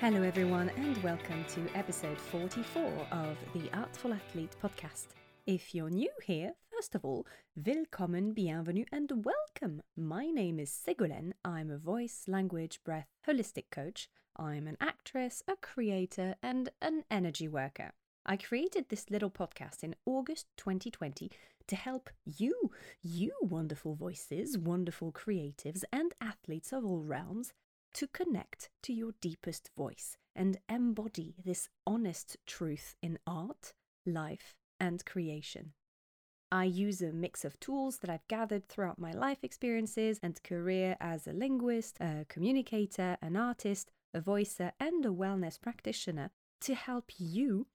Hello, everyone, and welcome to episode 44 of the Artful Athlete podcast. If you're new here, first of all, willkommen, bienvenue, and welcome. My name is Ségolène. I'm a voice, language, breath, holistic coach. I'm an actress, a creator, and an energy worker. I created this little podcast in August 2020 to help you, you wonderful voices, wonderful creatives, and athletes of all realms to connect to your deepest voice and embody this honest truth in art, life, and creation. I use a mix of tools that I've gathered throughout my life experiences and career as a linguist, a communicator, an artist, a voicer, and a wellness practitioner to help you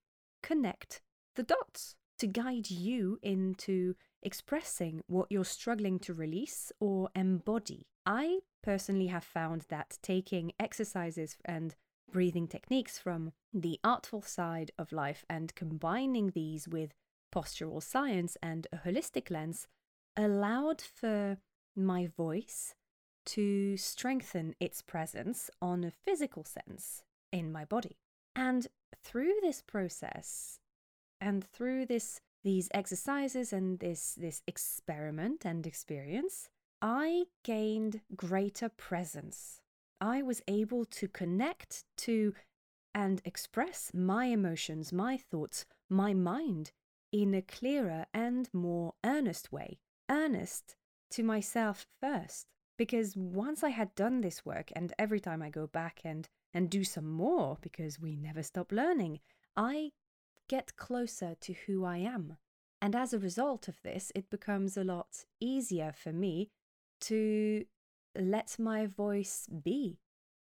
connect the dots, to guide you into expressing what you're struggling to release or embody. I personally have found that taking exercises and breathing techniques from the artful side of life and combining these with postural science and a holistic lens allowed for my voice to strengthen its presence on a physical sense in my body. And through this process and through this these exercises and this this experiment and experience, I gained greater presence. I was able to connect to and express my emotions, my thoughts, my mind in a clearer and more earnest way. Earnest to myself first. Because once I had done this work, and every time I go back and, and do some more, because we never stop learning, I get closer to who I am. And as a result of this, it becomes a lot easier for me to let my voice be,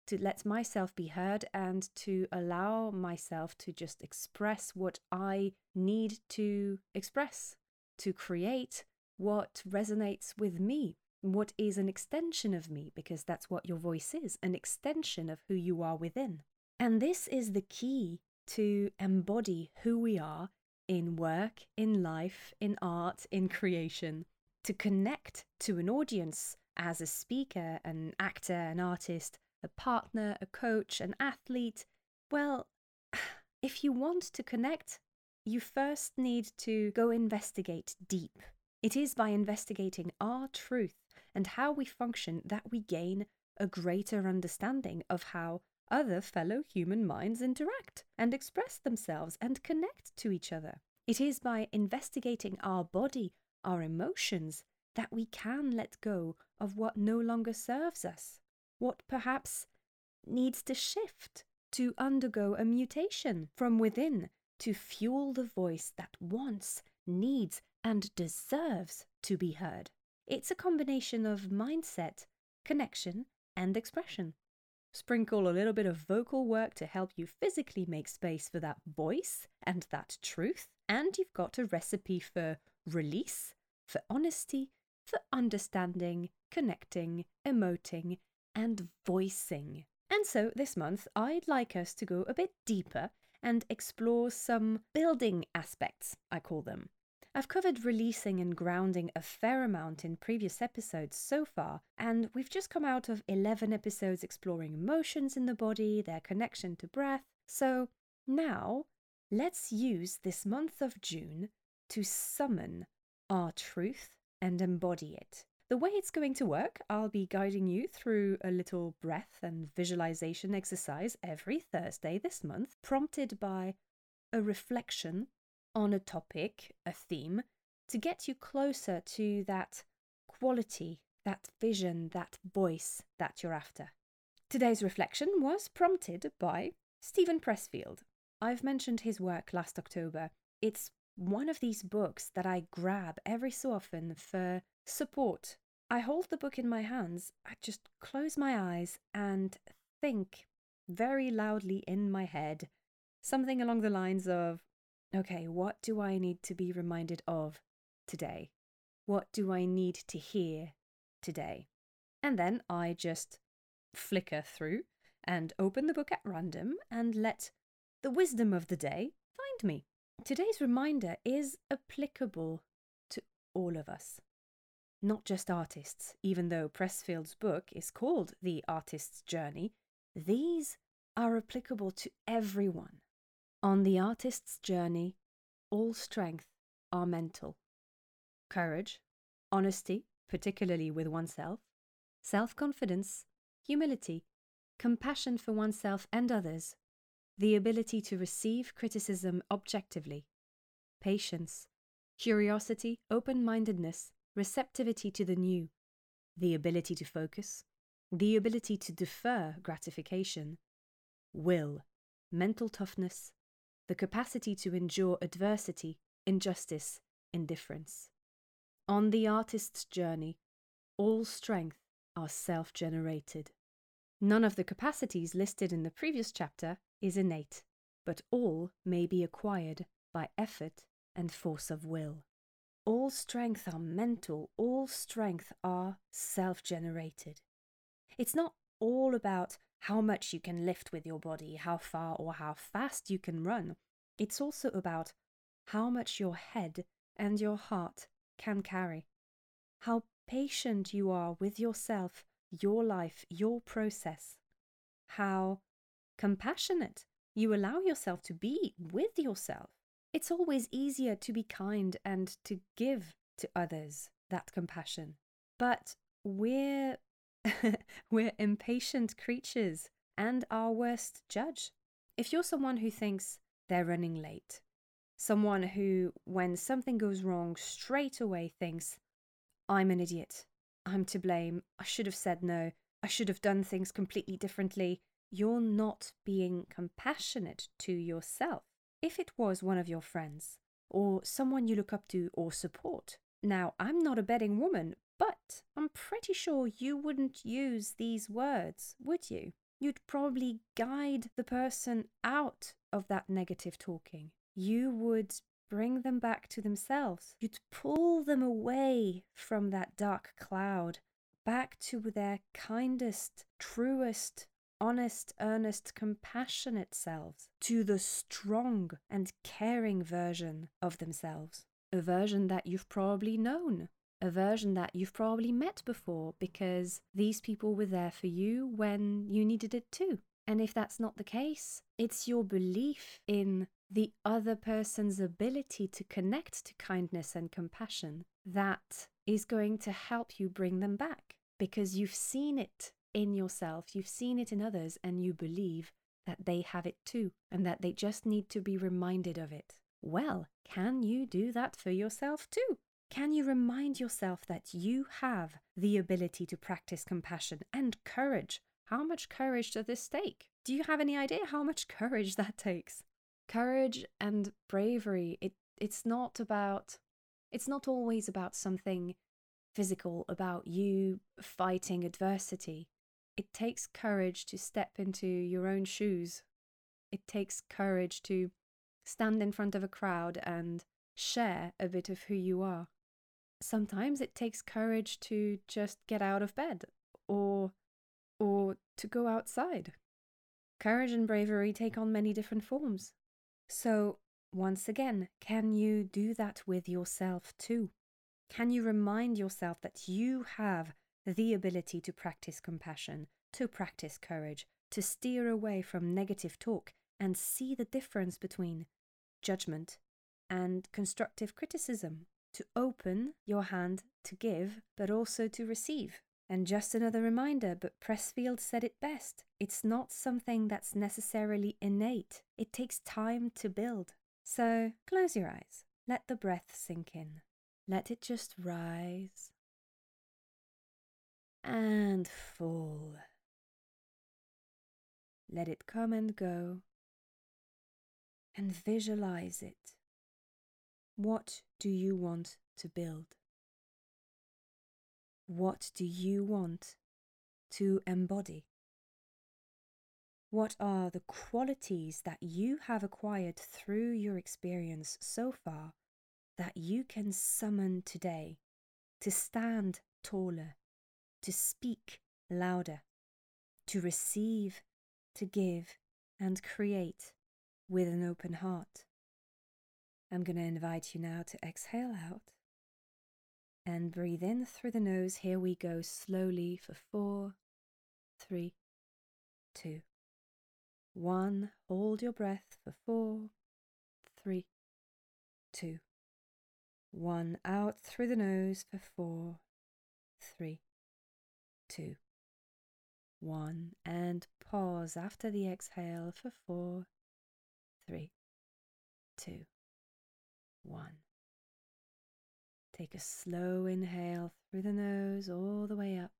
to let myself be heard, and to allow myself to just express what I need to express, to create what resonates with me, what is an extension of me, because that's what your voice is an extension of who you are within. And this is the key to embody who we are in work, in life, in art, in creation, to connect to an audience as a speaker, an actor, an artist, a partner, a coach, an athlete. Well, if you want to connect, you first need to go investigate deep. It is by investigating our truth and how we function that we gain a greater understanding of how other fellow human minds interact and express themselves and connect to each other. It is by investigating our body, our emotions, that we can let go of what no longer serves us, what perhaps needs to shift, to undergo a mutation from within to fuel the voice that wants, needs, and deserves to be heard. It's a combination of mindset, connection, and expression. Sprinkle a little bit of vocal work to help you physically make space for that voice and that truth, and you've got a recipe for release, for honesty, for understanding, connecting, emoting, and voicing. And so this month, I'd like us to go a bit deeper and explore some building aspects, I call them. I've covered releasing and grounding a fair amount in previous episodes so far, and we've just come out of 11 episodes exploring emotions in the body, their connection to breath. So now, let's use this month of June to summon our truth and embody it. The way it's going to work, I'll be guiding you through a little breath and visualization exercise every Thursday this month, prompted by a reflection on a topic, a theme, to get you closer to that quality, that vision, that voice that you're after. Today's reflection was prompted by Steven Pressfield. I've mentioned his work last October. It's one of these books that I grab every so often for support. I hold the book in my hands, I just close my eyes and think very loudly in my head something along the lines of okay, what do I need to be reminded of today? What do I need to hear today? And then I just flicker through and open the book at random and let the wisdom of the day find me. Today's reminder is applicable to all of us, not just artists, even though Pressfield's book is called The Artist's Journey. These are applicable to everyone. On the artist's journey, all strength are mental. Courage, honesty, particularly with oneself, self confidence, humility, compassion for oneself and others, the ability to receive criticism objectively, patience, curiosity, open mindedness, receptivity to the new, the ability to focus, the ability to defer gratification, will, mental toughness, the capacity to endure adversity, injustice, indifference. On the artist's journey, all strength are self generated. None of the capacities listed in the previous chapter is innate, but all may be acquired by effort and force of will. All strength are mental, all strength are self generated. It's not all about how much you can lift with your body, how far or how fast you can run. It's also about how much your head and your heart can carry, how patient you are with yourself, your life, your process, how compassionate you allow yourself to be with yourself. It's always easier to be kind and to give to others that compassion. But we're we're impatient creatures and our worst judge. If you're someone who thinks they're running late, someone who, when something goes wrong, straight away thinks, I'm an idiot, I'm to blame, I should have said no, I should have done things completely differently, you're not being compassionate to yourself. If it was one of your friends, or someone you look up to or support, now I'm not a betting woman, but I'm pretty sure you wouldn't use these words, would you? You'd probably guide the person out of that negative talking. You would bring them back to themselves. You'd pull them away from that dark cloud, back to their kindest, truest, honest, earnest, compassionate selves, to the strong and caring version of themselves. A version that you've probably known, a version that you've probably met before because these people were there for you when you needed it too. And if that's not the case, it's your belief in the other person's ability to connect to kindness and compassion that is going to help you bring them back because you've seen it in yourself, you've seen it in others, and you believe that they have it too, and that they just need to be reminded of it. Well, can you do that for yourself too? Can you remind yourself that you have the ability to practice compassion and courage? How much courage does this take? Do you have any idea how much courage that takes? Courage and bravery, it, it's not about, it's not always about something physical, about you fighting adversity. It takes courage to step into your own shoes. It takes courage to stand in front of a crowd and share a bit of who you are sometimes it takes courage to just get out of bed or or to go outside. Courage and bravery take on many different forms. So, once again, can you do that with yourself too? Can you remind yourself that you have the ability to practice compassion, to practice courage, to steer away from negative talk and see the difference between judgment and constructive criticism? To open your hand to give, but also to receive. And just another reminder, but Pressfield said it best it's not something that's necessarily innate, it takes time to build. So close your eyes, let the breath sink in, let it just rise and fall. Let it come and go and visualize it what do you want to build? What do you want to embody? What are the qualities that you have acquired through your experience so far that you can summon today to stand taller, to speak louder, to receive, to give, and create with an open heart? I'm going to invite you now to exhale out and breathe in through the nose. Here we go slowly for four, three, two, one. Hold your breath for four, three, two, one. Out through the nose for four, three, two, one. And pause after the exhale for four, three, two, one. Take a slow inhale through the nose all the way up.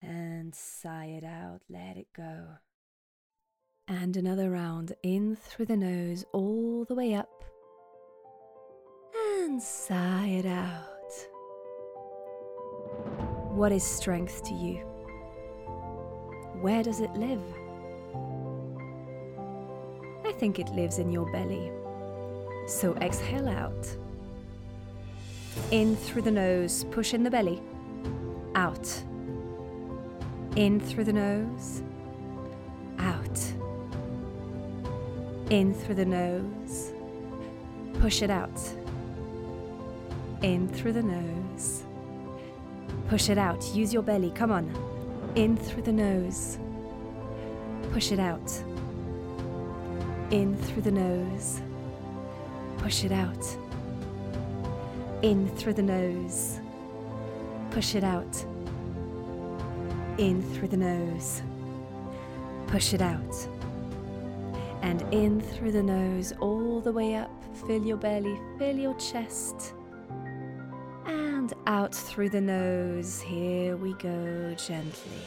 And sigh it out, let it go. And another round in through the nose all the way up. And sigh it out. What is strength to you? Where does it live? I think it lives in your belly. So exhale out. In through the nose, push in the belly. Out. In through the nose. Out. In through the nose. Push it out. In through the nose. Push it out. Use your belly. Come on. In through the nose. Push it out. In through the nose. Push it out. In through the nose. Push it out. In through the nose. Push it out. And in through the nose, all the way up. Fill your belly, fill your chest. And out through the nose. Here we go, gently.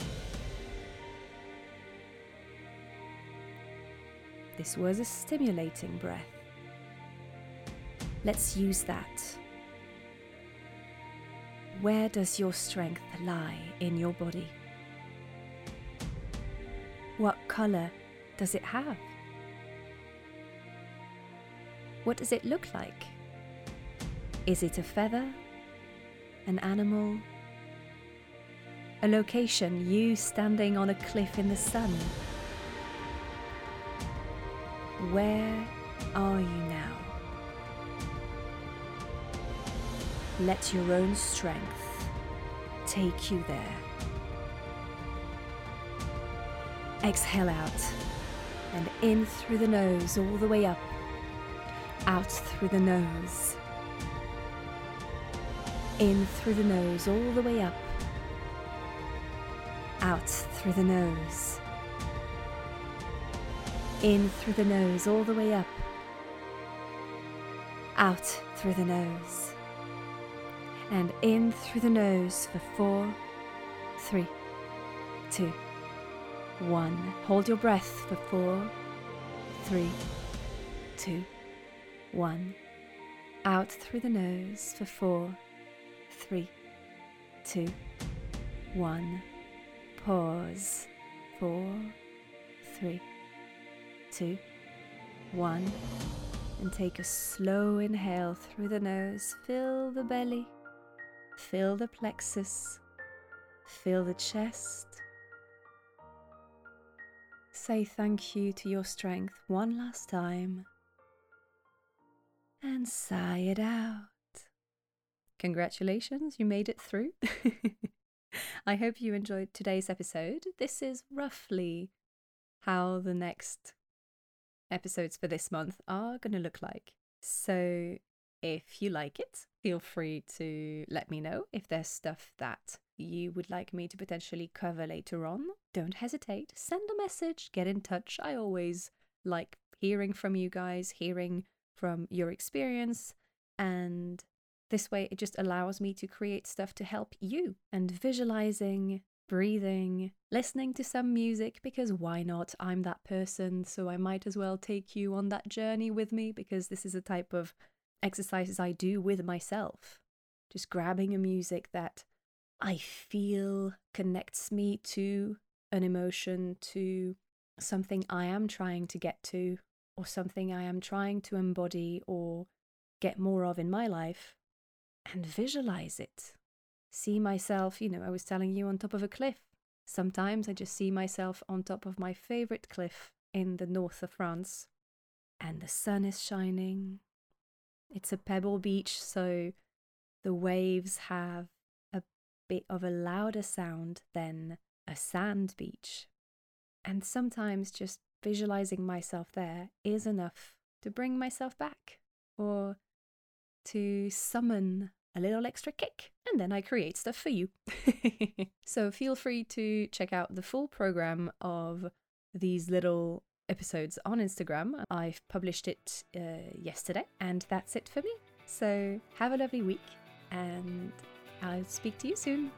This was a stimulating breath. Let's use that. Where does your strength lie in your body? What colour does it have? What does it look like? Is it a feather? An animal? A location, you standing on a cliff in the sun? Where are you now? Let your own strength take you there. Exhale out and in through the nose, all the way up, out through the nose, in through the nose, all the way up, out through the nose, in through the nose, all the way up, out through the nose and in through the nose for four, three, two, one. Hold your breath for four, three, two, one. Out through the nose for four, three, two, one. Pause. Four, three, two, one. And take a slow inhale through the nose. Fill the belly. Fill the plexus, feel the chest. Say thank you to your strength one last time and sigh it out. Congratulations, you made it through. I hope you enjoyed today's episode. This is roughly how the next episodes for this month are going to look like. So if you like it, feel free to let me know if there's stuff that you would like me to potentially cover later on. Don't hesitate, send a message, get in touch. I always like hearing from you guys, hearing from your experience, and this way it just allows me to create stuff to help you and visualizing, breathing, listening to some music because why not? I'm that person, so I might as well take you on that journey with me because this is a type of exercises I do with myself. Just grabbing a music that I feel connects me to an emotion, to something I am trying to get to, or something I am trying to embody or get more of in my life, and visualize it. See myself, you know, I was telling you on top of a cliff. Sometimes I just see myself on top of my favorite cliff in the north of France, and the sun is shining, it's a pebble beach, so the waves have a bit of a louder sound than a sand beach. And sometimes just visualizing myself there is enough to bring myself back or to summon a little extra kick. And then I create stuff for you. so feel free to check out the full program of these little episodes on Instagram. I've published it uh, yesterday, and that's it for me. So have a lovely week, and I'll speak to you soon.